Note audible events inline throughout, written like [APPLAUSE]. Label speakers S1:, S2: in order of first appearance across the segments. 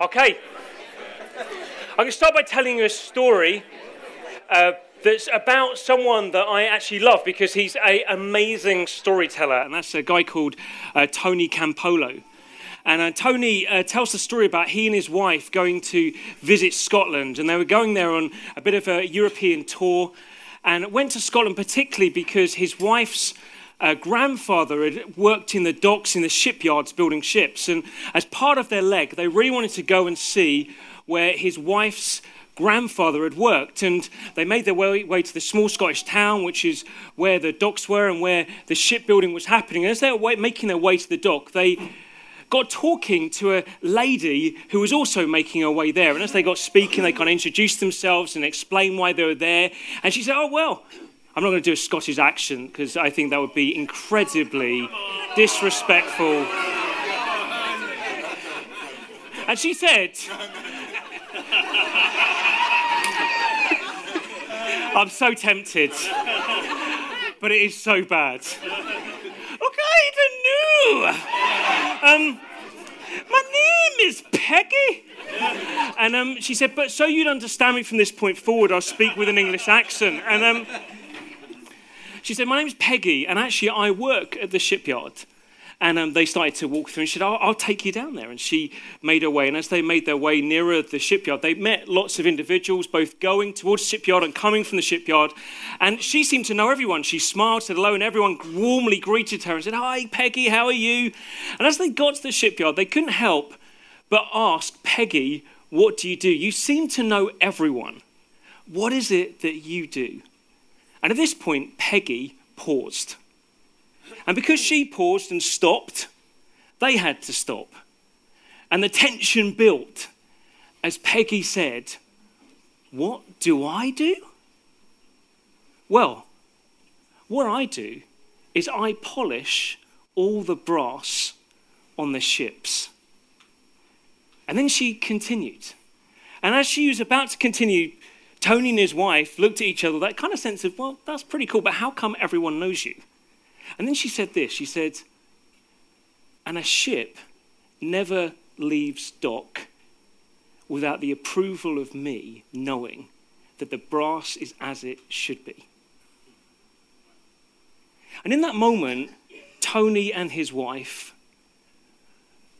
S1: Okay. I'm going to start by telling you a story uh, that's about someone that I actually love because he's an amazing storyteller, and that's a guy called uh, Tony Campolo. And uh, Tony uh, tells the story about he and his wife going to visit Scotland, and they were going there on a bit of a European tour, and went to Scotland particularly because his wife's uh, grandfather had worked in the docks in the shipyards building ships, and as part of their leg, they really wanted to go and see where his wife's grandfather had worked. And they made their way, way, to the small Scottish town, which is where the docks were and where the shipbuilding was happening. And as they were making their way to the dock, they got talking to a lady who was also making her way there. And as they got speaking, they kind of introduced themselves and explained why they were there. And she said, Oh, well, I'm not going to do a Scottish accent because I think that would be incredibly disrespectful. And she said, I'm so tempted, but it is so bad. Okay, the new. Um, my name is Peggy. And um, she said, but so you'd understand me from this point forward, I'll speak with an English accent. And um, she said, My name's Peggy, and actually, I work at the shipyard. And um, they started to walk through, and she said, I'll, I'll, take you down there. And she made her way. And as they made their way nearer the shipyard, they met lots of individuals, both going towards the shipyard and coming from the shipyard. And she seemed to know everyone. She smiled, said hello, and everyone warmly greeted her and said, Hi, Peggy, how are you? And as they got to the shipyard, they couldn't help but ask Peggy, What do you do? You seem to know everyone. What is it that you do? And at this point, Peggy paused. And because she paused and stopped, they had to stop. And the tension built as Peggy said, What do I do? Well, what I do is I polish all the brass on the ships. And then she continued. And as she was about to continue, Tony and his wife looked at each other, that kind of sense of, well, that's pretty cool, but how come everyone knows you? And then she said this she said, and a ship never leaves dock without the approval of me knowing that the brass is as it should be. And in that moment, Tony and his wife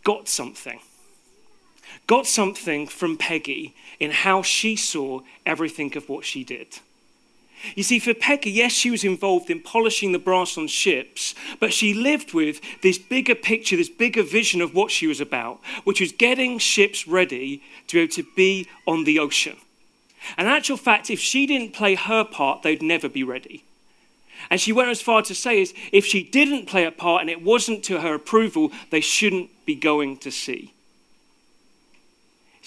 S1: got something got something from Peggy in how she saw everything of what she did. You see, for Peggy, yes, she was involved in polishing the brass on ships, but she lived with this bigger picture, this bigger vision of what she was about, which was getting ships ready to be able to be on the ocean. And actual fact, if she didn't play her part, they'd never be ready. And she went as far to say is if she didn't play a part and it wasn't to her approval, they shouldn't be going to sea.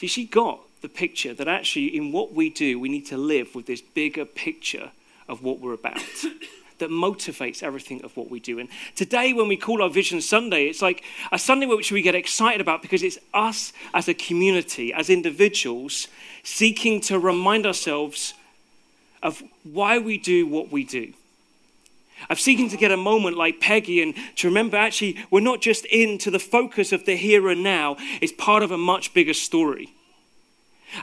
S1: See, she got the picture that actually, in what we do, we need to live with this bigger picture of what we're about. [LAUGHS] that motivates everything of what we do. And today, when we call our Vision Sunday, it's like a Sunday which we get excited about because it's us as a community, as individuals, seeking to remind ourselves of why we do what we do. Of seeking to get a moment like Peggy and to remember actually we're not just into the focus of the here and now, it's part of a much bigger story.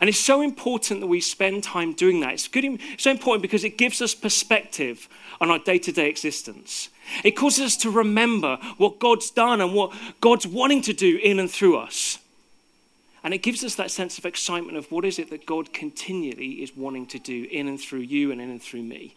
S1: And it's so important that we spend time doing that. It's good, so important because it gives us perspective on our day to day existence. It causes us to remember what God's done and what God's wanting to do in and through us. And it gives us that sense of excitement of what is it that God continually is wanting to do in and through you and in and through me.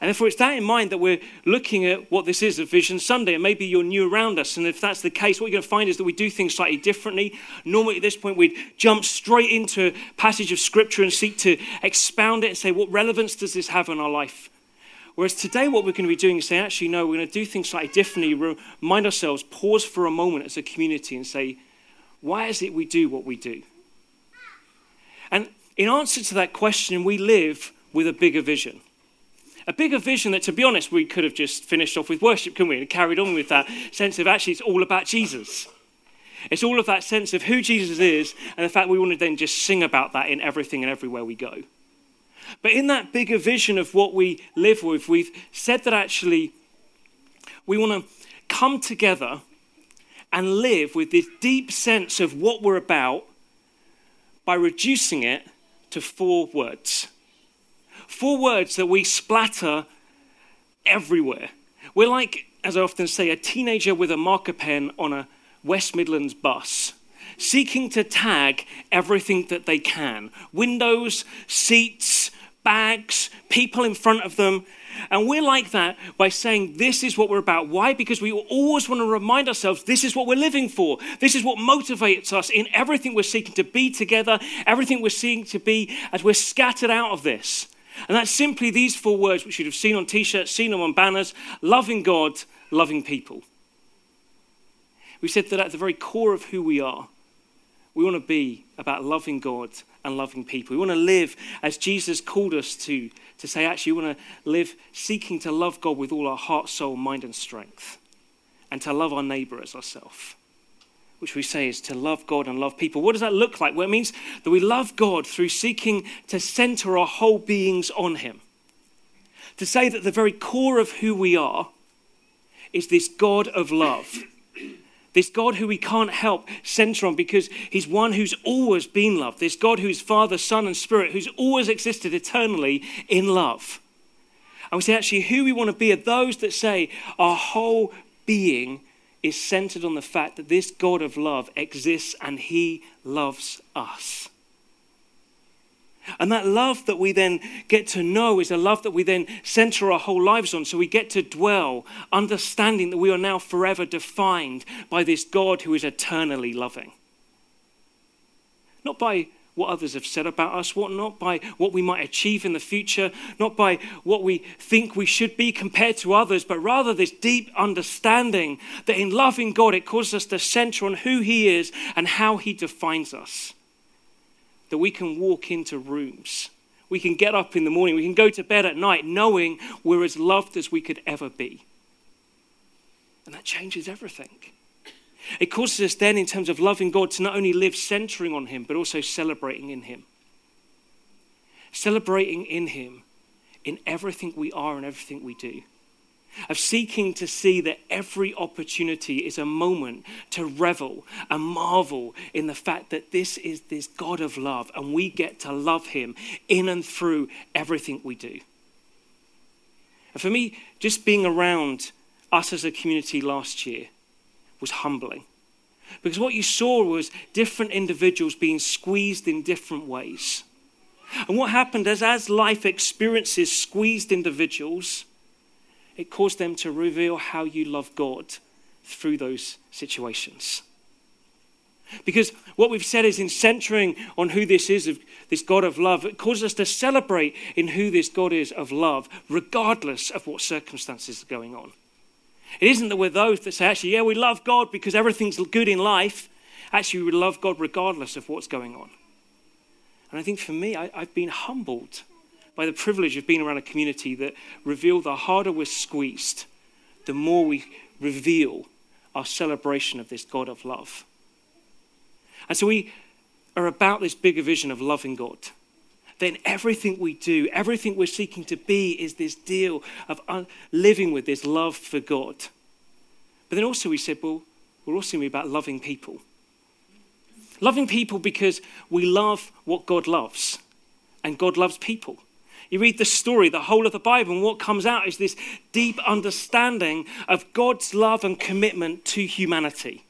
S1: And therefore, it's that in mind that we're looking at what this is, a Vision Sunday. And maybe you're new around us. And if that's the case, what you're going to find is that we do things slightly differently. Normally, at this point, we'd jump straight into a passage of Scripture and seek to expound it and say, what relevance does this have in our life? Whereas today, what we're going to be doing is say, actually, no, we're going to do things slightly differently. Remind ourselves, pause for a moment as a community and say, why is it we do what we do? And in answer to that question, we live with a bigger vision a bigger vision that, to be honest, we could have just finished off with worship, couldn't we? And carried on with that sense of actually it's all about Jesus. It's all of that sense of who Jesus is and the fact we want to then just sing about that in everything and everywhere we go. But in that bigger vision of what we live with, we've said that actually we want to come together and live with this deep sense of what we're about by reducing it to four words. Four words that we splatter everywhere. We're like, as I often say, a teenager with a marker pen on a West Midlands bus, seeking to tag everything that they can windows, seats, bags, people in front of them. And we're like that by saying this is what we're about. Why? Because we always want to remind ourselves this is what we're living for. This is what motivates us in everything we're seeking to be together, everything we're seeking to be as we're scattered out of this. And that's simply these four words which you'd have seen on t shirts, seen them on banners loving God, loving people. We said that at the very core of who we are, we want to be about loving God and loving people. We want to live as Jesus called us to, to say, actually, we want to live seeking to love God with all our heart, soul, mind, and strength, and to love our neighbor as ourselves which we say is to love God and love people. What does that look like? Well, it means that we love God through seeking to center our whole beings on Him. To say that the very core of who we are is this God of love. This God who we can't help center on because He's one who's always been loved. This God who's Father, Son, and Spirit, who's always existed eternally in love. And we say, actually, who we want to be are those that say our whole being is centered on the fact that this God of love exists and he loves us. And that love that we then get to know is a love that we then center our whole lives on. So we get to dwell, understanding that we are now forever defined by this God who is eternally loving. Not by what others have said about us, what not by what we might achieve in the future, not by what we think we should be compared to others, but rather this deep understanding that in loving God, it causes us to center on who He is and how He defines us. That we can walk into rooms, we can get up in the morning, we can go to bed at night knowing we're as loved as we could ever be. And that changes everything. It causes us then, in terms of loving God, to not only live centering on Him, but also celebrating in Him. Celebrating in Him in everything we are and everything we do. Of seeking to see that every opportunity is a moment to revel and marvel in the fact that this is this God of love and we get to love Him in and through everything we do. And for me, just being around us as a community last year, was humbling. Because what you saw was different individuals being squeezed in different ways. And what happened is, as life experiences squeezed individuals, it caused them to reveal how you love God through those situations. Because what we've said is in centering on who this is, of this God of love, it causes us to celebrate in who this God is of love, regardless of what circumstances are going on. It isn't that we're those that say, actually, yeah, we love God because everything's good in life. Actually, we love God regardless of what's going on. And I think for me, I, I've been humbled by the privilege of being around a community that reveal the harder we're squeezed, the more we reveal our celebration of this God of love. And so we are about this bigger vision of loving God then everything we do, everything we're seeking to be, is this deal of un- living with this love for God. But then also we said, well, we're also going to be about loving people. Loving people because we love what God loves, and God loves people. You read the story, the whole of the Bible, and what comes out is this deep understanding of God's love and commitment to humanity,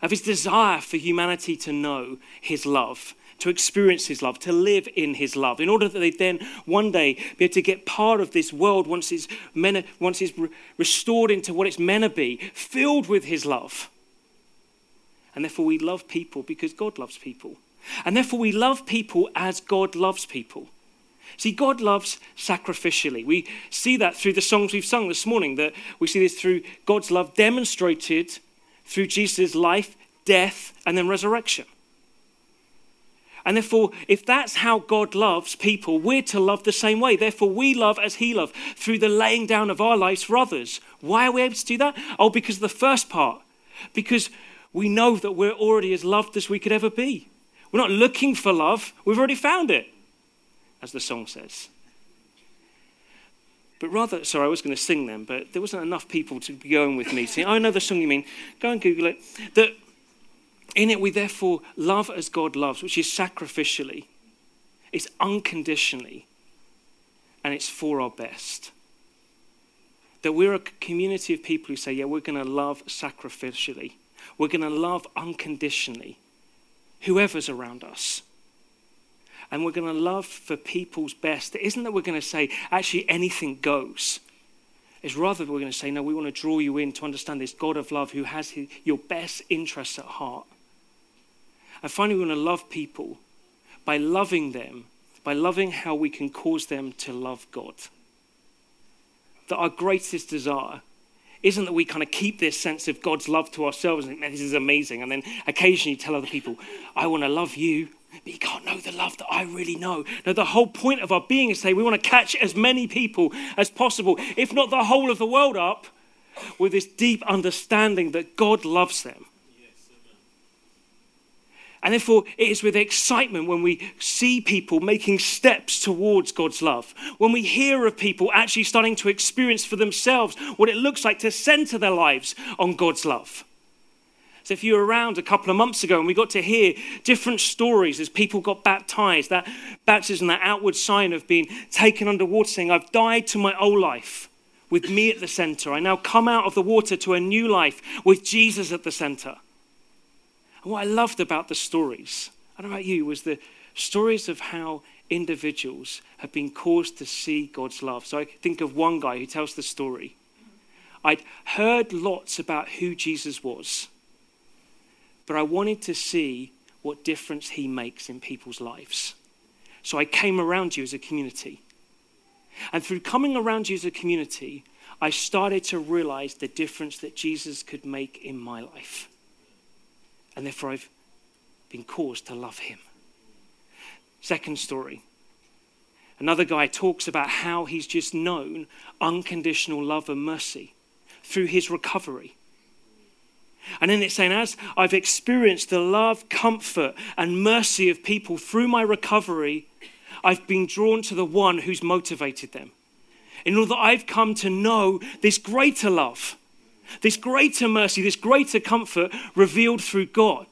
S1: of his desire for humanity to know his love to experience his love, to live in his love, in order that they then one day be able to get part of this world once it's, meant, once it's re- restored into what it's meant to be, filled with his love. And therefore, we love people because God loves people. And therefore, we love people as God loves people. See, God loves sacrificially. We see that through the songs we've sung this morning, that we see this through God's love demonstrated through Jesus' life, death, and then resurrection. And therefore, if that's how God loves people, we're to love the same way. Therefore, we love as He loved through the laying down of our lives for others. Why are we able to do that? Oh, because of the first part. Because we know that we're already as loved as we could ever be. We're not looking for love, we've already found it, as the song says. But rather, sorry, I was going to sing them, but there wasn't enough people to be going with me oh, I know the song you mean. Go and Google it. That in it we therefore love as God loves, which is sacrificially, it's unconditionally, and it's for our best. That we're a community of people who say, yeah, we're going to love sacrificially. We're going to love unconditionally whoever's around us. And we're going to love for people's best. It isn't that we're going to say, actually, anything goes. It's rather we're going to say, no, we want to draw you in to understand this God of love who has his, your best interests at heart. And finally, we want to love people by loving them, by loving how we can cause them to love God. That our greatest desire isn't that we kind of keep this sense of God's love to ourselves and think, this is amazing. And then occasionally tell other people, I want to love you, but you can't know the love that I really know. No, the whole point of our being is to say we want to catch as many people as possible, if not the whole of the world up, with this deep understanding that God loves them. And therefore, it is with excitement when we see people making steps towards God's love, when we hear of people actually starting to experience for themselves what it looks like to center their lives on God's love. So, if you were around a couple of months ago and we got to hear different stories as people got baptized, that baptism, that outward sign of being taken underwater, saying, I've died to my old life with me at the center. I now come out of the water to a new life with Jesus at the center. And what I loved about the stories, I don't know about you, was the stories of how individuals have been caused to see God's love. So I think of one guy who tells the story. I'd heard lots about who Jesus was, but I wanted to see what difference he makes in people's lives. So I came around you as a community. And through coming around you as a community, I started to realize the difference that Jesus could make in my life and therefore I've been caused to love him. Second story. Another guy talks about how he's just known unconditional love and mercy through his recovery. And then it's saying, as I've experienced the love, comfort, and mercy of people through my recovery, I've been drawn to the one who's motivated them. In order that I've come to know this greater love this greater mercy, this greater comfort revealed through God.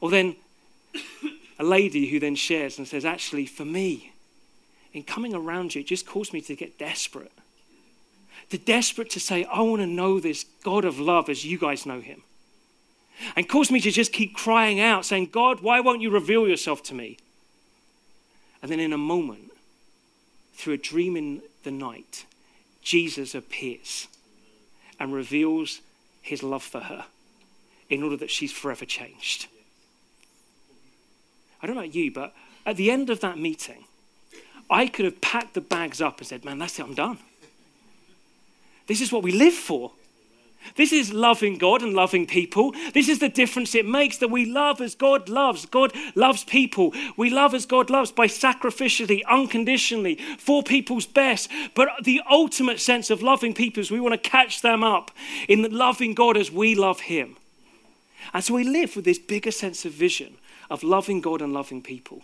S1: Or then a lady who then shares and says, Actually, for me, in coming around you, it just caused me to get desperate. To desperate to say, I want to know this God of love as you guys know him. And caused me to just keep crying out, saying, God, why won't you reveal yourself to me? And then in a moment, through a dream in the night, Jesus appears and reveals his love for her in order that she's forever changed. I don't know about you, but at the end of that meeting, I could have packed the bags up and said, Man, that's it, I'm done. This is what we live for. This is loving God and loving people. This is the difference it makes that we love as God loves. God loves people. We love as God loves by sacrificially, unconditionally, for people's best. But the ultimate sense of loving people is we want to catch them up in loving God as we love Him. And so we live with this bigger sense of vision of loving God and loving people.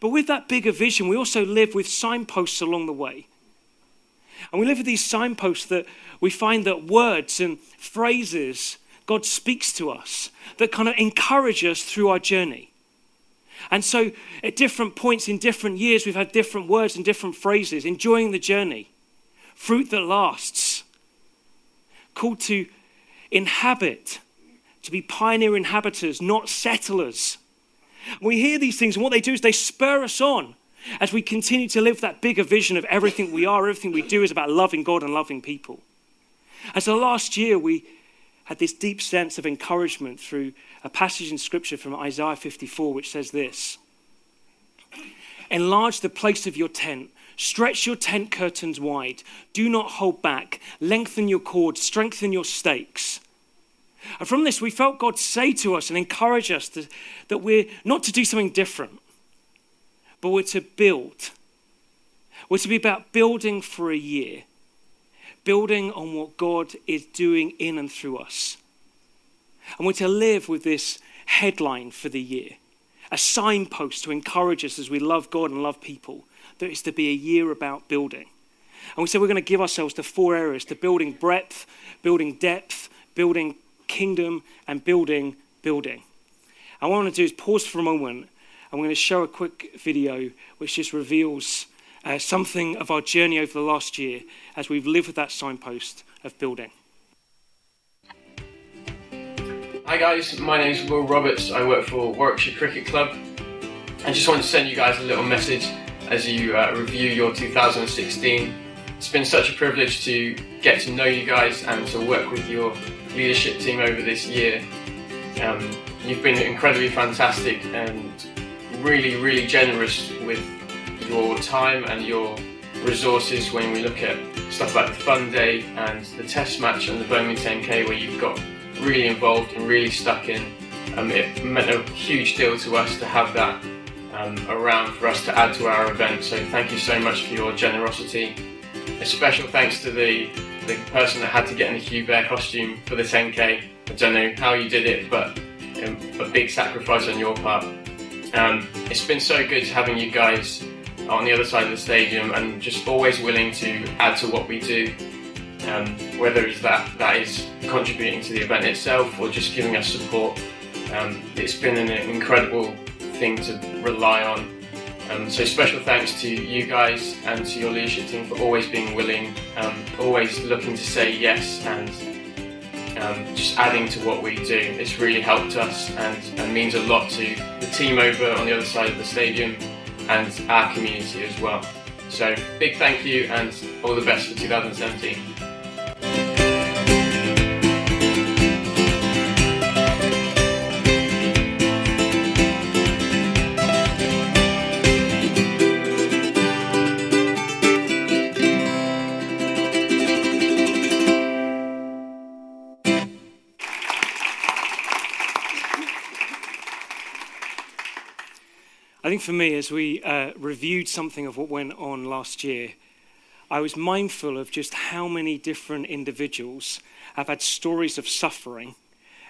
S1: But with that bigger vision, we also live with signposts along the way. And we live with these signposts that we find that words and phrases God speaks to us that kind of encourage us through our journey. And so at different points in different years, we've had different words and different phrases, enjoying the journey, fruit that lasts, called to inhabit, to be pioneer inhabitants, not settlers. We hear these things, and what they do is they spur us on as we continue to live that bigger vision of everything we are, everything we do is about loving God and loving people. And so last year, we had this deep sense of encouragement through a passage in Scripture from Isaiah 54, which says this Enlarge the place of your tent. Stretch your tent curtains wide. Do not hold back. Lengthen your cords. Strengthen your stakes. And from this, we felt God say to us and encourage us to, that we're not to do something different, but we're to build. We're to be about building for a year, building on what God is doing in and through us. And we're to live with this headline for the year, a signpost to encourage us as we love God and love people, that it's to be a year about building. And we said we're going to give ourselves to four areas to building breadth, building depth, building kingdom, and building building. And what I want to do is pause for a moment. I'm going to show a quick video which just reveals uh, something of our journey over the last year as we've lived with that signpost of building.
S2: Hi guys, my name is Will Roberts. I work for Warwickshire Cricket Club. I just wanted to send you guys a little message as you uh, review your 2016. It's been such a privilege to get to know you guys and to work with your leadership team over this year. Um, you've been incredibly fantastic and really, really generous with your time and your resources when we look at stuff like the fun day and the test match and the Birmingham 10K where you've got really involved and really stuck in. Um, it meant a huge deal to us to have that um, around for us to add to our event. So thank you so much for your generosity. A special thanks to the, the person that had to get in the Hugh Bear costume for the 10k. I don't know how you did it, but um, a big sacrifice on your part. Um, it's been so good having you guys on the other side of the stadium and just always willing to add to what we do. Um, whether it's that that is contributing to the event itself or just giving us support. Um, it's been an incredible thing to rely on. Um, so special thanks to you guys and to your leadership team for always being willing, um, always looking to say yes and um, just adding to what we do. It's really helped us and, and means a lot to the team over on the other side of the stadium and our community as well. So big thank you and all the best for 2017.
S1: Think for me, as we uh, reviewed something of what went on last year, I was mindful of just how many different individuals have had stories of suffering,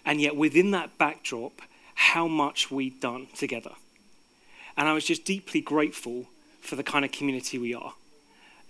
S1: and yet within that backdrop, how much we'd done together. And I was just deeply grateful for the kind of community we are.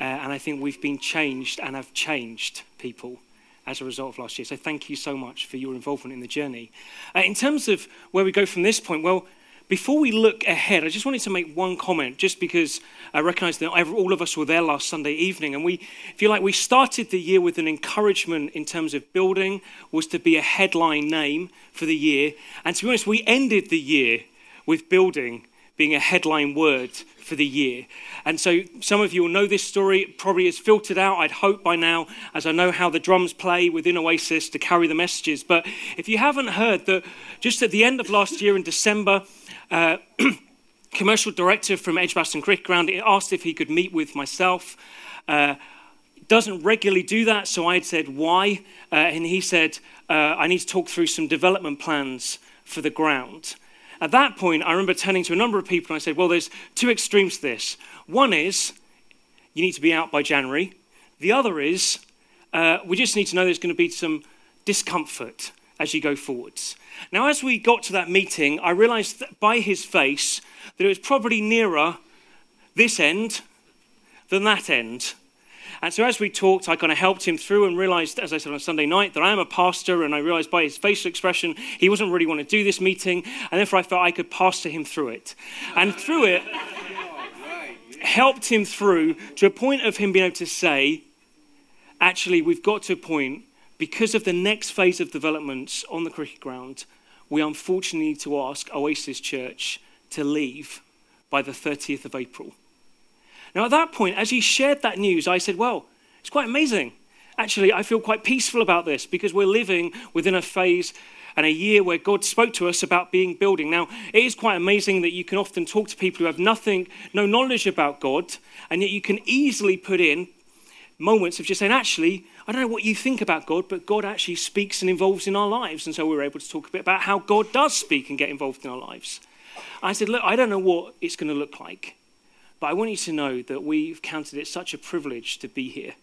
S1: Uh, and I think we've been changed and have changed people as a result of last year. So thank you so much for your involvement in the journey. Uh, in terms of where we go from this point, well, before we look ahead, I just wanted to make one comment, just because I recognize that all of us were there last Sunday evening, and we feel like we started the year with an encouragement in terms of building was to be a headline name for the year, and to be honest, we ended the year with building being a headline word for the year. And so some of you will know this story. It probably is filtered out, I'd hope by now, as I know how the drums play within Oasis to carry the messages. But if you haven't heard that just at the end of last year in December, uh, [CLEARS THROAT] commercial director from Edgbaston Cricket Ground asked if he could meet with myself. Uh, doesn't regularly do that, so I had said, why? Uh, and he said, uh, I need to talk through some development plans for the ground. At that point, I remember turning to a number of people and I said, well, there's two extremes to this. One is you need to be out by January. The other is uh, we just need to know there's going to be some discomfort as you go forwards. Now, as we got to that meeting, I realized that by his face that it was probably nearer this end than that end. And so, as we talked, I kind of helped him through and realized, as I said on Sunday night, that I am a pastor. And I realized by his facial expression, he wasn't really want to do this meeting. And therefore, I felt I could pastor him through it. And through it, helped him through to a point of him being able to say, actually, we've got to a point because of the next phase of developments on the cricket ground, we unfortunately need to ask Oasis Church to leave by the 30th of April. Now, at that point, as he shared that news, I said, Well, it's quite amazing. Actually, I feel quite peaceful about this because we're living within a phase and a year where God spoke to us about being building. Now, it is quite amazing that you can often talk to people who have nothing, no knowledge about God, and yet you can easily put in moments of just saying, actually, I don't know what you think about God, but God actually speaks and involves in our lives. And so we were able to talk a bit about how God does speak and get involved in our lives. I said, Look, I don't know what it's going to look like, but I want you to know that we've counted it such a privilege to be here.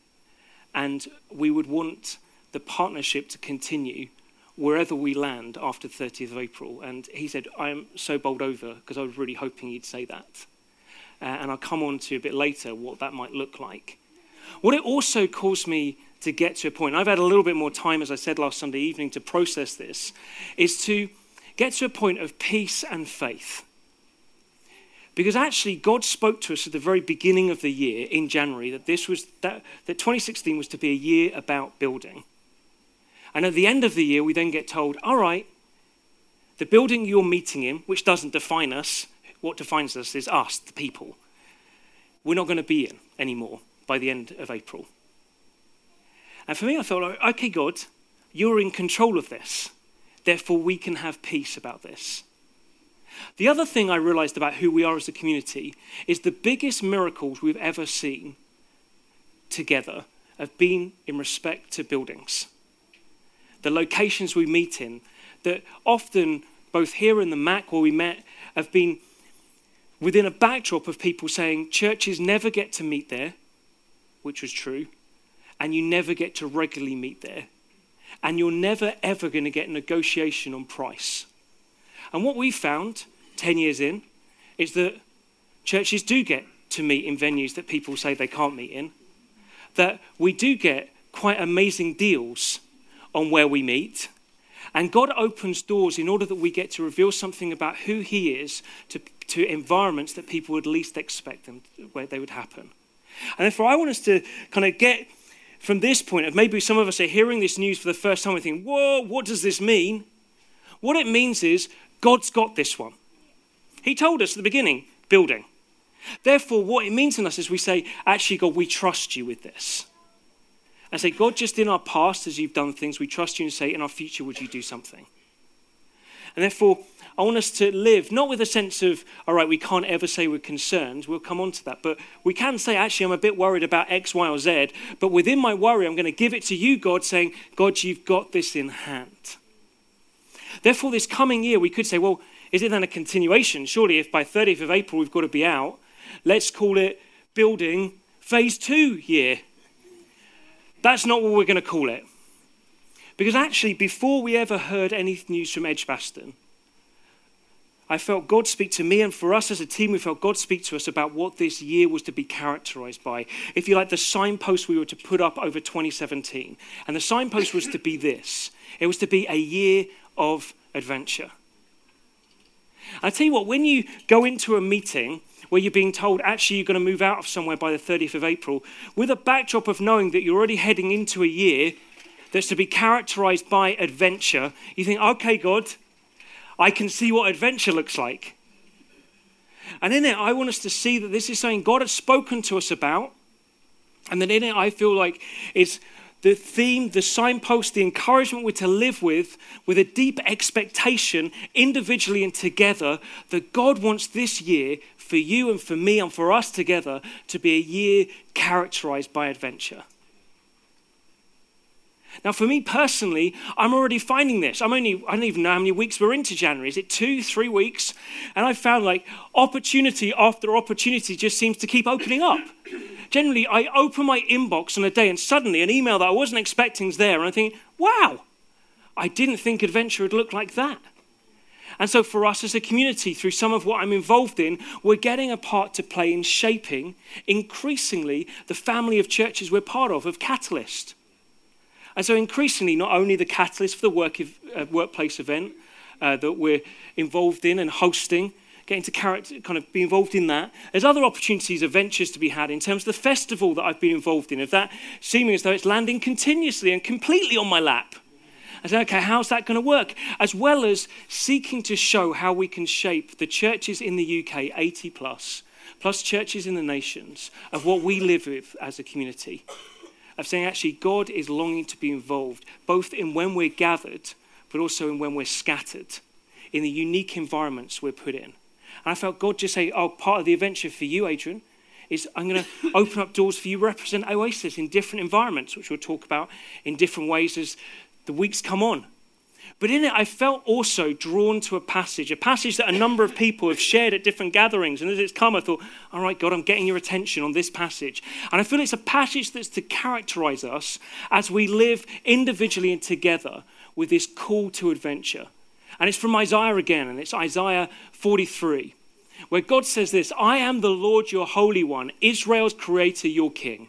S1: And we would want the partnership to continue wherever we land after the 30th of April. And he said, I am so bowled over because I was really hoping he'd say that. uh, and I'll come on to a bit later what that might look like. What it also caused me to get to a point, I've had a little bit more time, as I said last Sunday evening, to process this, is to get to a point of peace and faith. Because actually, God spoke to us at the very beginning of the year in January that this was that, that 2016 was to be a year about building. And at the end of the year, we then get told, all right, the building you're meeting in, which doesn't define us, what defines us is us, the people, we're not going to be in anymore by the end of April. And for me, I thought, okay, God, you're in control of this. Therefore, we can have peace about this. The other thing I realized about who we are as a community is the biggest miracles we've ever seen together have been in respect to buildings. The locations we meet in, that often, both here in the MAC where we met, have been within a backdrop of people saying churches never get to meet there, which was true, and you never get to regularly meet there, and you're never ever going to get negotiation on price. And what we found 10 years in is that churches do get to meet in venues that people say they can't meet in, that we do get quite amazing deals on where we meet. And God opens doors in order that we get to reveal something about who He is to, to environments that people would least expect them where they would happen. And therefore, I want us to kind of get from this point of maybe some of us are hearing this news for the first time and thinking, whoa, what does this mean? What it means is God's got this one. He told us at the beginning, building. Therefore, what it means in us is we say, actually, God, we trust you with this. And say, God, just in our past, as you've done things, we trust you and say, in our future, would you do something? And therefore, I want us to live not with a sense of, all right, we can't ever say we're concerned. We'll come on to that. But we can say, actually, I'm a bit worried about X, Y, or Z. But within my worry, I'm going to give it to you, God, saying, God, you've got this in hand. Therefore, this coming year, we could say, well, is it then a continuation? Surely, if by 30th of April we've got to be out, let's call it building phase two year. That's not what we're going to call it. Because actually, before we ever heard any news from Edgbaston, I felt God speak to me, and for us as a team, we felt God speak to us about what this year was to be characterized by. If you like, the signpost we were to put up over 2017. And the signpost was to be this it was to be a year of adventure. I tell you what, when you go into a meeting where you're being told actually you're going to move out of somewhere by the 30th of April, with a backdrop of knowing that you're already heading into a year that's to be characterized by adventure, you think, okay, God, I can see what adventure looks like. And in it, I want us to see that this is something God has spoken to us about. And that in it, I feel like it's the theme, the signpost, the encouragement we're to live with, with a deep expectation, individually and together, that God wants this year for you and for me and for us together to be a year characterized by adventure. Now, for me personally, I'm already finding this. I'm only, I don't even know how many weeks we're into January. Is it two, three weeks? And I've found like opportunity after opportunity just seems to keep opening up generally I open my inbox on a day and suddenly an email that I wasn't expecting is there. And I think, wow, I didn't think adventure would look like that. And so, for us as a community, through some of what I'm involved in, we're getting a part to play in shaping increasingly the family of churches we're part of, of Catalyst. And so, increasingly, not only the Catalyst for the work of, uh, workplace event uh, that we're involved in and hosting, getting to character, kind of be involved in that. There's other opportunities of ventures to be had in terms of the festival that I've been involved in, of that seeming as though it's landing continuously and completely on my lap. I said, okay, how's that going to work? As well as seeking to show how we can shape the churches in the UK, 80 plus, plus churches in the nations, of what we live with as a community. Of saying, actually, God is longing to be involved, both in when we're gathered, but also in when we're scattered, in the unique environments we're put in. And I felt God just say, oh, part of the adventure for you, Adrian, is I'm going [LAUGHS] to open up doors for you, represent Oasis in different environments, which we'll talk about in different ways as the weeks come on. But in it, I felt also drawn to a passage, a passage that a number of people have shared at different gatherings. And as it's come, I thought, all right, God, I'm getting your attention on this passage. And I feel it's a passage that's to characterize us as we live individually and together with this call to adventure. And it's from Isaiah again, and it's Isaiah 43. where God says this I am the Lord your Holy One, Israel's creator, your king.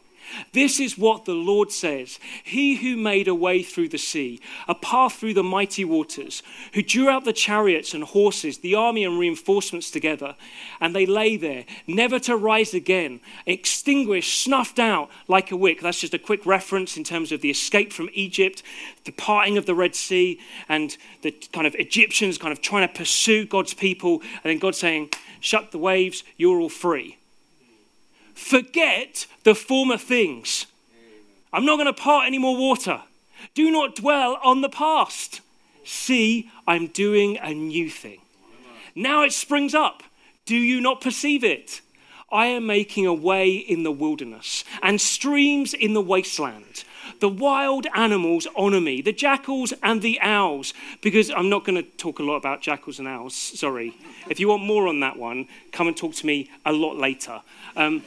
S1: This is what the Lord says He who made a way through the sea, a path through the mighty waters, who drew out the chariots and horses, the army and reinforcements together, and they lay there, never to rise again, extinguished, snuffed out like a wick. That's just a quick reference in terms of the escape from Egypt, the parting of the Red Sea, and the kind of Egyptians kind of trying to pursue God's people, and then God saying, Shut the waves, you're all free. Forget the former things. I'm not going to part any more water. Do not dwell on the past. See, I'm doing a new thing. Now it springs up. Do you not perceive it? I am making a way in the wilderness and streams in the wasteland. The wild animals honor me, the jackals and the owls, because I'm not going to talk a lot about jackals and owls, sorry. If you want more on that one, come and talk to me a lot later. Um,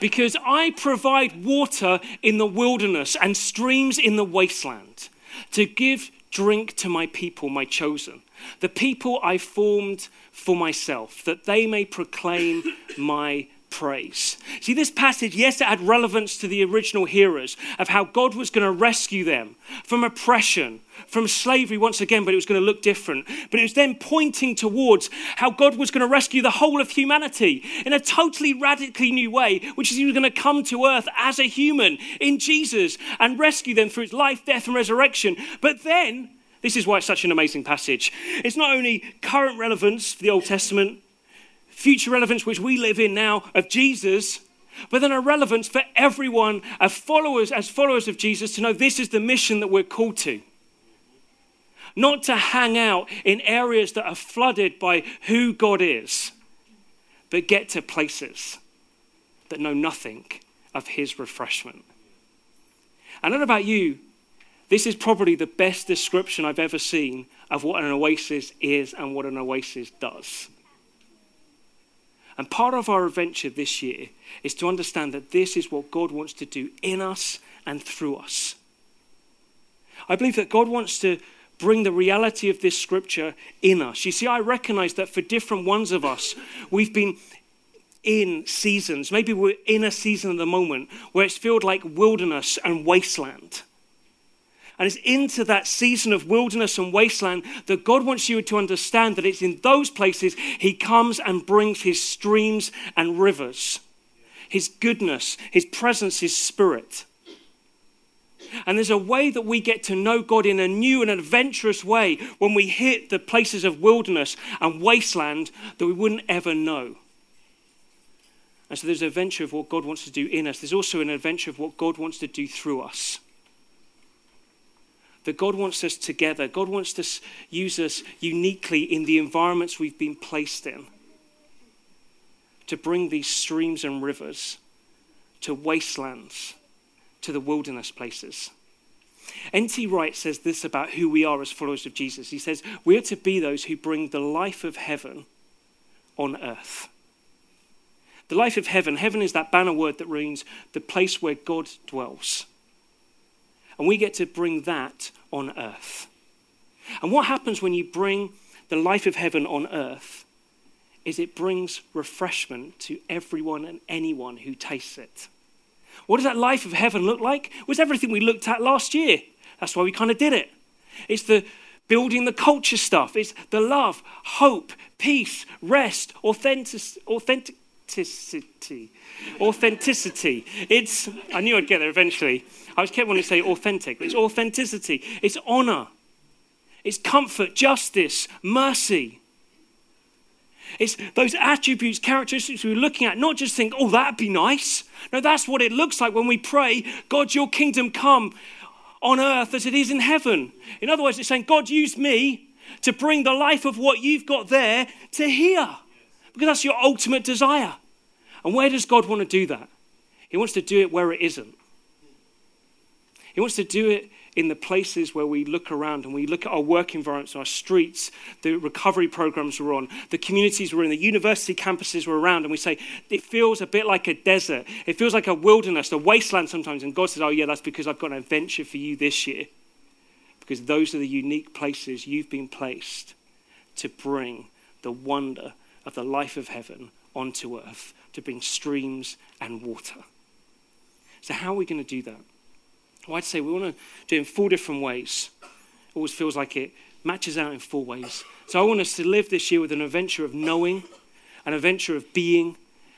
S1: because I provide water in the wilderness and streams in the wasteland to give drink to my people, my chosen, the people I formed for myself, that they may proclaim my praise. See, this passage, yes, it had relevance to the original hearers of how God was going to rescue them from oppression, from slavery once again, but it was going to look different. But it was then pointing towards how God was going to rescue the whole of humanity in a totally radically new way, which is he was going to come to earth as a human in Jesus and rescue them through his life, death, and resurrection. But then, this is why it's such an amazing passage. It's not only current relevance for the Old Testament, future relevance which we live in now of Jesus, but then a relevance for everyone as followers, as followers of Jesus to know this is the mission that we're called to. Not to hang out in areas that are flooded by who God is, but get to places that know nothing of his refreshment. I don't know about you, this is probably the best description I've ever seen of what an oasis is and what an oasis does. And part of our adventure this year is to understand that this is what God wants to do in us and through us. I believe that God wants to bring the reality of this scripture in us. You see, I recognize that for different ones of us, we've been in seasons. Maybe we're in a season at the moment where it's filled like wilderness and wasteland. And it's into that season of wilderness and wasteland that God wants you to understand that it's in those places He comes and brings His streams and rivers, His goodness, His presence, His spirit. And there's a way that we get to know God in a new and adventurous way when we hit the places of wilderness and wasteland that we wouldn't ever know. And so there's an adventure of what God wants to do in us. There's also an adventure of what God wants to do through us that God wants us together. God wants to use us uniquely in the environments we've been placed in to bring these streams and rivers to wastelands, to the wilderness places. N.T. Wright says this about who we are as followers of Jesus. He says, We are to be those who bring the life of heaven on earth. The life of heaven, heaven is that banner word that means the place where God dwells. And we get to bring that on earth. And what happens when you bring the life of heaven on earth is it brings refreshment to everyone and anyone who tastes it. What does that life of heaven look like? It was everything we looked at last year. That's why we kind of did it. It's the building the culture stuff. It's the love, hope, peace, rest, authentic, authenticity. Authenticity. It's, I knew I'd get there eventually. I was kept wanting to say authentic, but it's authenticity. It's honor. It's comfort, justice, mercy. It's those attributes, characteristics we're looking at, not just think, oh, that'd be nice. No, that's what it looks like when we pray, God, your kingdom come on earth as it is in heaven. In other words, it's saying, God, use me to bring the life of what you've got there to here. Because that's your ultimate desire. And where does God want to do that? He wants to do it where it isn't. He wants to do it in the places where we look around and we look at our work environments, our streets, the recovery programs we're on, the communities we're in, the university campuses we're around, and we say, it feels a bit like a desert. It feels like a wilderness, a wasteland sometimes. And God says, oh, yeah, that's because I've got an adventure for you this year. Because those are the unique places you've been placed to bring the wonder of the life of heaven onto earth to bring streams and water. So, how are we going to do that? Well, I'd say we want to do it in four different ways. Always feels like it matches out in four ways. So, I want us to live this year with an adventure of knowing, an adventure of being,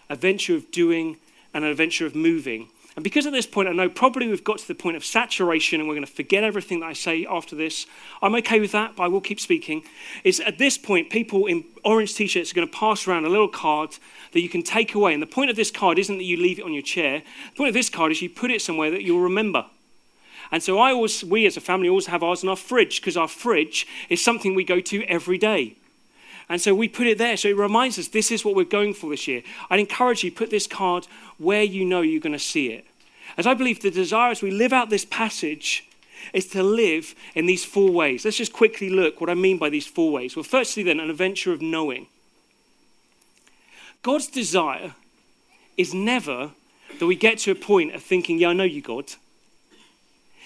S1: a venture of doing, and an adventure of moving. And because at this point, I know probably we've got to the point of saturation and we're going to forget everything that I say after this. I'm okay with that, but I will keep speaking. Is at this point, people in orange t shirts are going to pass around a little card that you can take away. And the point of this card isn't that you leave it on your chair, the point of this card is you put it somewhere that you'll remember. And so I always, we as a family always have ours in our fridge because our fridge is something we go to every day. And so we put it there. So it reminds us this is what we're going for this year. I'd encourage you, put this card where you know you're going to see it. As I believe the desire as we live out this passage is to live in these four ways. Let's just quickly look what I mean by these four ways. Well, firstly, then, an adventure of knowing. God's desire is never that we get to a point of thinking, yeah, I know you, God.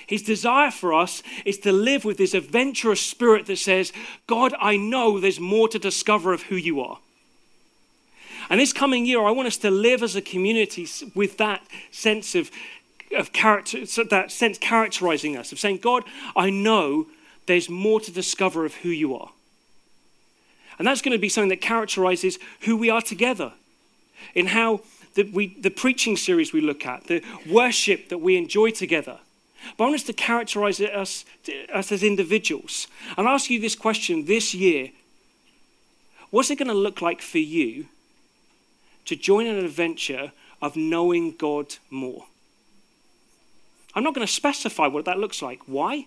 S1: His desire for us is to live with this adventurous spirit that says, God, I know there's more to discover of who you are. And this coming year, I want us to live as a community with that sense of, of character, that sense characterizing us, of saying, God, I know there's more to discover of who you are. And that's going to be something that characterizes who we are together, in how the, we, the preaching series we look at, the worship that we enjoy together. But I want us to characterize us, as individuals. And I'll ask you this question this year What's it going to look like for you to join an adventure of knowing God more? I'm not going to specify what that looks like. Why?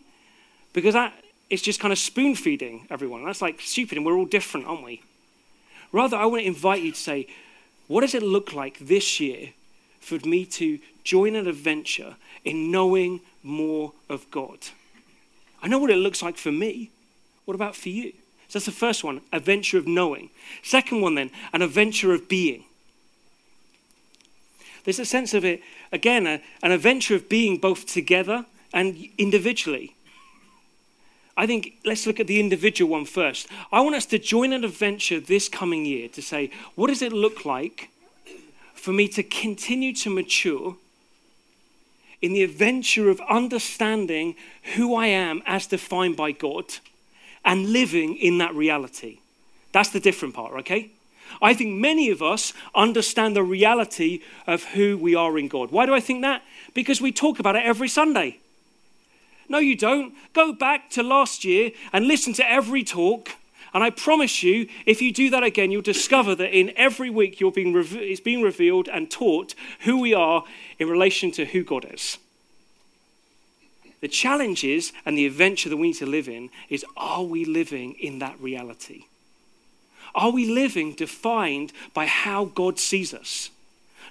S1: Because that is just kind of spoon feeding everyone. That's like stupid, and we're all different, aren't we? Rather, I want to invite you to say, what does it look like this year for me to join an adventure in knowing more of God. I know what it looks like for me. What about for you? So that's the first one, a venture of knowing. Second one, then, an adventure of being. There's a sense of it, again, a, an adventure of being both together and individually. I think let's look at the individual one first. I want us to join an adventure this coming year to say, what does it look like for me to continue to mature in the adventure of understanding who I am as defined by God and living in that reality. That's the different part, okay? I think many of us understand the reality of who we are in God. Why do I think that? Because we talk about it every Sunday. No, you don't. Go back to last year and listen to every talk. And I promise you, if you do that again, you'll discover that in every week you're being it's being revealed and taught who we are in relation to who God is. The challenge is, and the adventure that we need to live in, is are we living in that reality? Are we living defined by how God sees us?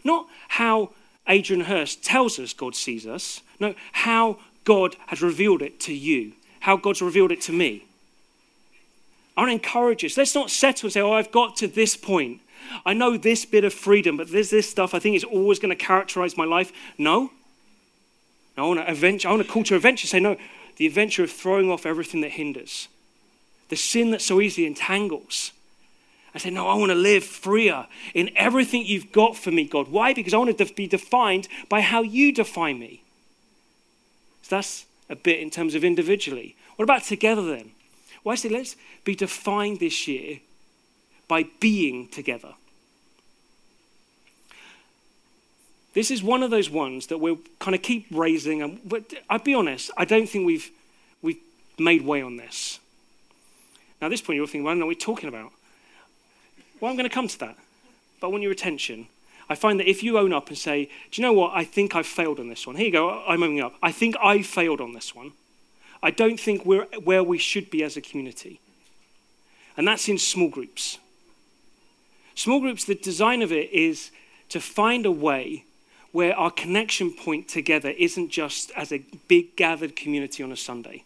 S1: Not how Adrian Hurst tells us God sees us. No, how God has revealed it to you, how God's revealed it to me. I want to encourage us. Let's not settle and say, oh, I've got to this point. I know this bit of freedom, but there's this stuff I think is always going to characterize my life. No. I want to adventure, I want to call to adventure, say, no, the adventure of throwing off everything that hinders, the sin that so easily entangles. I say, no, I want to live freer in everything you've got for me, God. Why? Because I want to be defined by how you define me. So that's a bit in terms of individually. What about together then? Well, I say let's be defined this year by being together. This is one of those ones that we'll kind of keep raising. And I'll be honest, I don't think we've, we've made way on this. Now, at this point, you're thinking, well, what are we talking about? Well, I'm going to come to that. But I want your attention. I find that if you own up and say, do you know what? I think I've failed on this one. Here you go. I'm owning up. I think I failed on this one. I don't think we're where we should be as a community. And that's in small groups. Small groups, the design of it is to find a way where our connection point together isn't just as a big gathered community on a Sunday,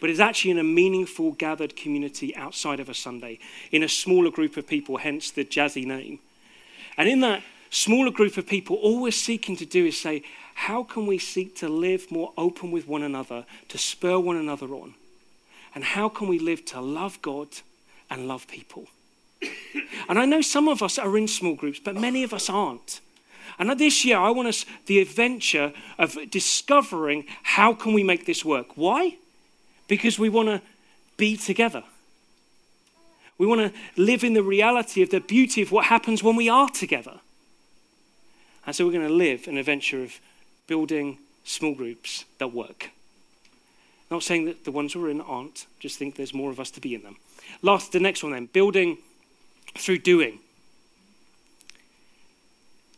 S1: but is actually in a meaningful gathered community outside of a Sunday, in a smaller group of people, hence the jazzy name. And in that smaller group of people, all we're seeking to do is say, how can we seek to live more open with one another, to spur one another on? And how can we live to love God and love people? And I know some of us are in small groups, but many of us aren't. And this year, I want us the adventure of discovering how can we make this work. Why? Because we want to be together. We want to live in the reality of the beauty of what happens when we are together. And so we're going to live an adventure of building small groups that work. Not saying that the ones we're in aren't, just think there's more of us to be in them. Last, the next one then, building through doing.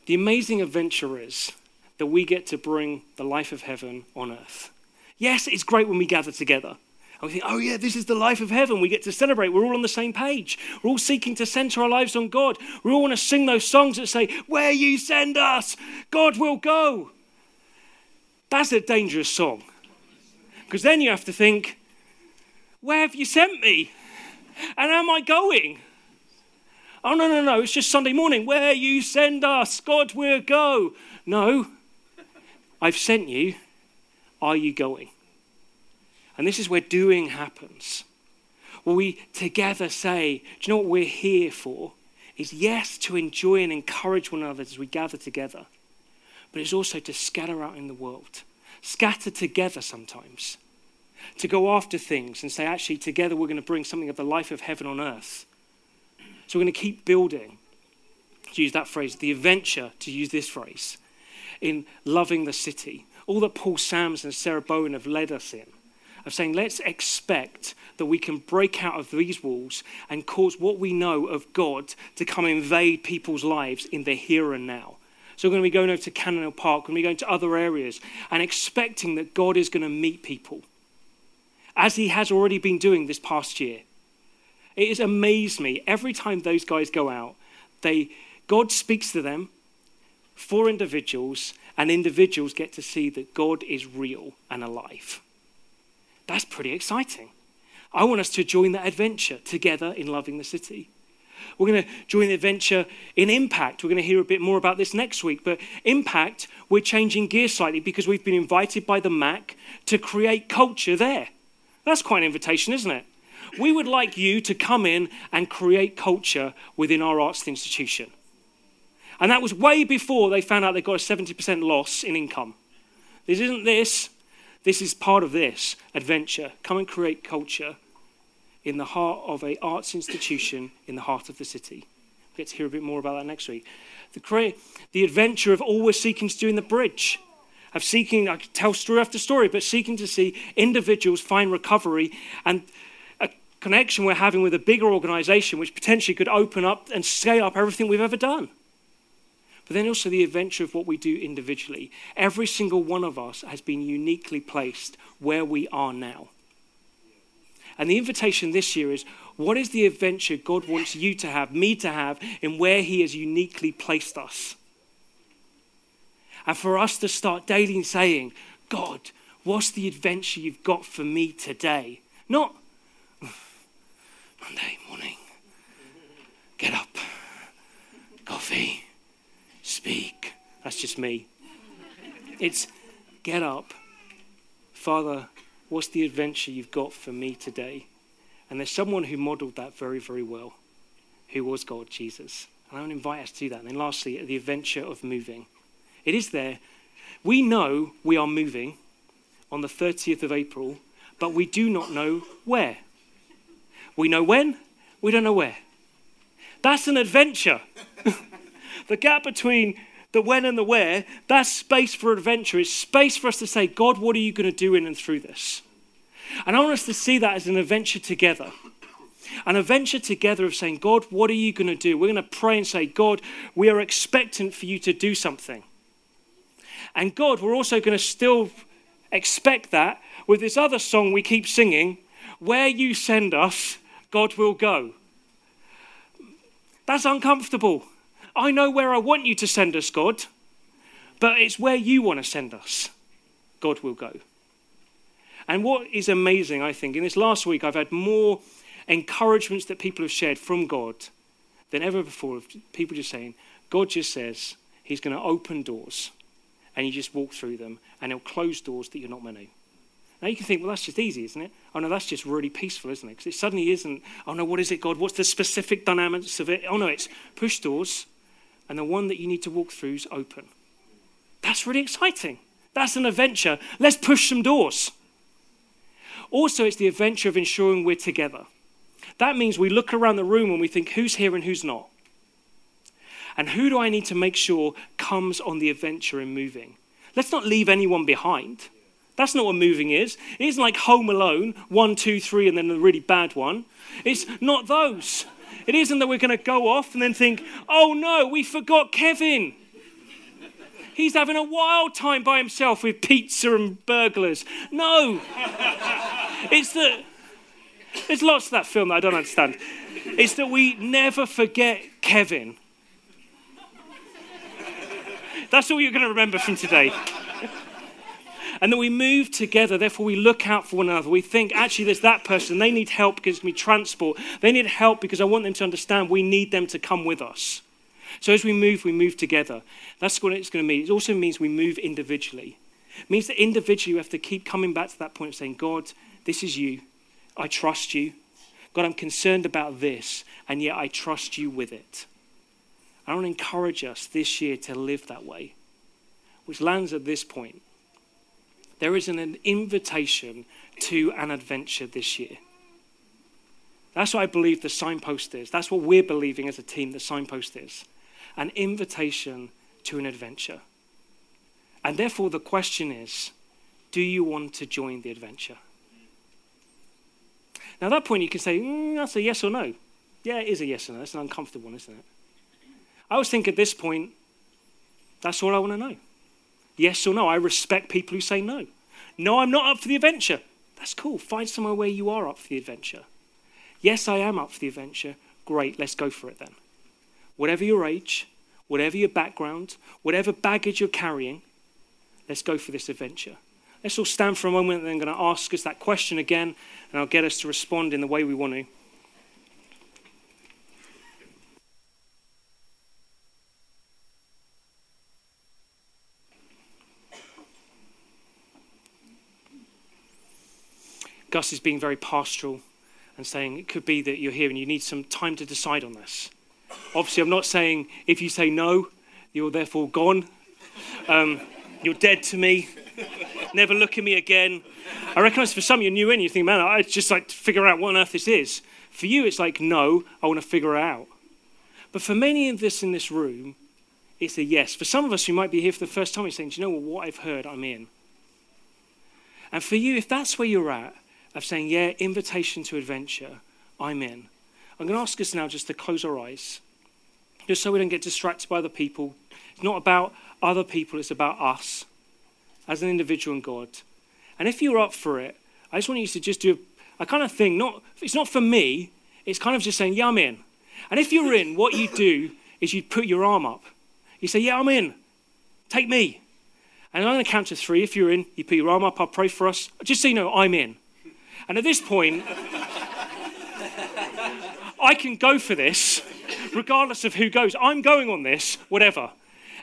S1: The amazing adventure is that we get to bring the life of heaven on earth. Yes, it's great when we gather together. And we think, oh, yeah, this is the life of heaven. We get to celebrate. We're all on the same page. We're all seeking to center our lives on God. We all want to sing those songs that say, Where you send us, God will go. That's a dangerous song. Because then you have to think, Where have you sent me? And am I going? Oh, no, no, no, it's just Sunday morning. Where you send us, God will go. No, I've sent you. Are you going? And this is where doing happens. Where we together say, Do you know what we're here for? Is yes, to enjoy and encourage one another as we gather together, but it's also to scatter out in the world. Scatter together sometimes. To go after things and say, actually, together we're going to bring something of the life of heaven on earth so we're going to keep building, to use that phrase, the adventure, to use this phrase, in loving the city. All that Paul Sams and Sarah Bowen have led us in, of saying, let's expect that we can break out of these walls and cause what we know of God to come invade people's lives in the here and now. So we're going to be going over to Cannon Park, we're going to be going to other areas, and expecting that God is going to meet people, as He has already been doing this past year. It has amazed me every time those guys go out. They, God speaks to them for individuals, and individuals get to see that God is real and alive. That's pretty exciting. I want us to join that adventure together in loving the city. We're going to join the adventure in Impact. We're going to hear a bit more about this next week. But Impact, we're changing gear slightly because we've been invited by the MAC to create culture there. That's quite an invitation, isn't it? we would like you to come in and create culture within our arts institution. And that was way before they found out they got a 70% loss in income. This isn't this, this is part of this adventure. Come and create culture in the heart of a arts institution in the heart of the city. We'll get to hear a bit more about that next week. The, the adventure of all we're seeking to do in the bridge of seeking, I could tell story after story, but seeking to see individuals find recovery and a connection we're having with a bigger organization which potentially could open up and scale up everything we've ever done. But then also the adventure of what we do individually. Every single one of us has been uniquely placed where we are now. And the invitation this year is what is the adventure God wants you to have, me to have, in where He has uniquely placed us? And for us to start daily saying, God, what's the adventure you've got for me today? Not, [SIGHS] Monday morning. Get up. Coffee. Speak. That's just me. It's get up. Father, what's the adventure you've got for me today? And there's someone who modeled that very, very well, who was God, Jesus. And I want to invite us to do that. And then lastly, the adventure of moving. It is there. We know we are moving on the 30th of April, but we do not know where. We know when, we don't know where. That's an adventure. [LAUGHS] the gap between the when and the where, that's space for adventure. It's space for us to say, God, what are you going to do in and through this? And I want us to see that as an adventure together. An adventure together of saying, God, what are you going to do? We're going to pray and say, God, we are expectant for you to do something. And God, we're also going to still expect that with this other song we keep singing, Where You Send Us, God will go. That's uncomfortable. I know where I want you to send us, God, but it's where you want to send us. God will go. And what is amazing, I think, in this last week, I've had more encouragements that people have shared from God than ever before of people just saying, God just says he's going to open doors and you just walk through them and he'll close doors that you're not meant to. Now you can think, well, that's just easy, isn't it? Oh no, that's just really peaceful, isn't it? Because it suddenly isn't, oh no, what is it, God? What's the specific dynamics of it? Oh no, it's push doors, and the one that you need to walk through is open. That's really exciting. That's an adventure. Let's push some doors. Also, it's the adventure of ensuring we're together. That means we look around the room and we think, who's here and who's not? And who do I need to make sure comes on the adventure in moving? Let's not leave anyone behind. That's not what moving is. It isn't like Home Alone, one, two, three, and then a really bad one. It's not those. It isn't that we're going to go off and then think, oh no, we forgot Kevin. He's having a wild time by himself with pizza and burglars. No. it's that, there's lots of that film that I don't understand. It's that we never forget Kevin. That's all you're going to remember from today and that we move together. Therefore, we look out for one another. We think, actually, there's that person. They need help because it's going to be transport. They need help because I want them to understand we need them to come with us. So as we move, we move together. That's what it's going to mean. It also means we move individually. It means that individually we have to keep coming back to that point of saying, God, this is you. I trust you. God, I'm concerned about this, and yet I trust you with it. I want to encourage us this year to live that way, which lands at this point. There is an invitation to an adventure this year. That's what I believe the signpost is. That's what we're believing as a team the signpost is an invitation to an adventure. And therefore, the question is do you want to join the adventure? Now, at that point, you can say, mm, that's a yes or no. Yeah, it is a yes or no. It's an uncomfortable one, isn't it? I always think at this point, that's all I want to know. Yes or no? I respect people who say no. No, I'm not up for the adventure. That's cool. Find somewhere where you are up for the adventure. Yes, I am up for the adventure. Great, let's go for it then. Whatever your age, whatever your background, whatever baggage you're carrying, let's go for this adventure. Let's all stand for a moment and I'm going to ask us that question again, and I'll get us to respond in the way we want to. Gus is being very pastoral and saying it could be that you're here and you need some time to decide on this. Obviously, I'm not saying if you say no, you're therefore gone. Um, you're dead to me. Never look at me again. I recognize for some you're new in, you think, man, I just like to figure out what on earth this is. For you, it's like, no, I want to figure it out. But for many of us in this room, it's a yes. For some of us who might be here for the first time, you're saying, do you know what, what I've heard, I'm in. And for you, if that's where you're at, of saying, yeah, invitation to adventure, I'm in. I'm going to ask us now just to close our eyes, just so we don't get distracted by other people. It's not about other people, it's about us as an individual and God. And if you're up for it, I just want you to just do a, kind of thing, not, it's not for me, it's kind of just saying, yeah, I'm in. And if you're in, what you do is you put your arm up. You say, yeah, I'm in. Take me. And I'm going to count to three. If you're in, you put your arm up. I'll pray for us. Just so you know, I'm in. And at this point, I can go for this, regardless of who goes. I'm going on this, whatever.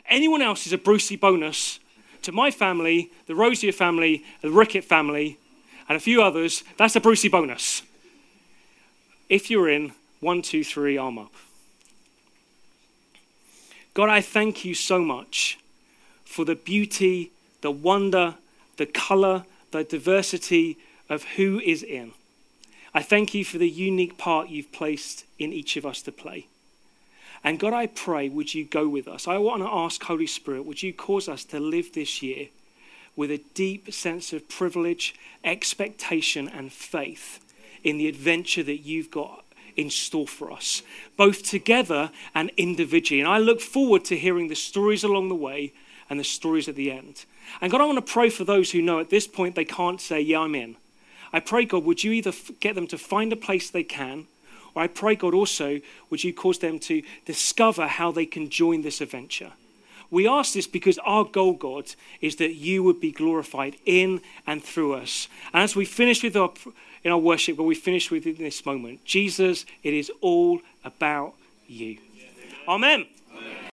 S1: Anyone else is a Brucey bonus to my family, the Rosier family, the Rickett family, and a few others. That's a Brucey bonus. If you're in, one, two, three, arm up. God, I thank you so much for the beauty, the wonder, the color, the diversity of who is in. I thank you for the unique part you've placed in each of us to play. And God, I pray, would you go with us? I want to ask, Holy Spirit, would you cause us to live this year with a deep sense of privilege, expectation, and faith in the adventure that you've got in store for us, both together and individually. And I look forward to hearing the stories along the way and the stories at the end. And God, I want to pray for those who know at this point they can't say, Yeah, I'm in. I pray, God, would you either get them to find a place they can, or I pray, God, also, would you cause them to discover how they can join this adventure? We ask this because our goal, God, is that you would be glorified in and through us. And as we finish with our, in our worship, when we finish with this moment, Jesus, it is all about you. Amen.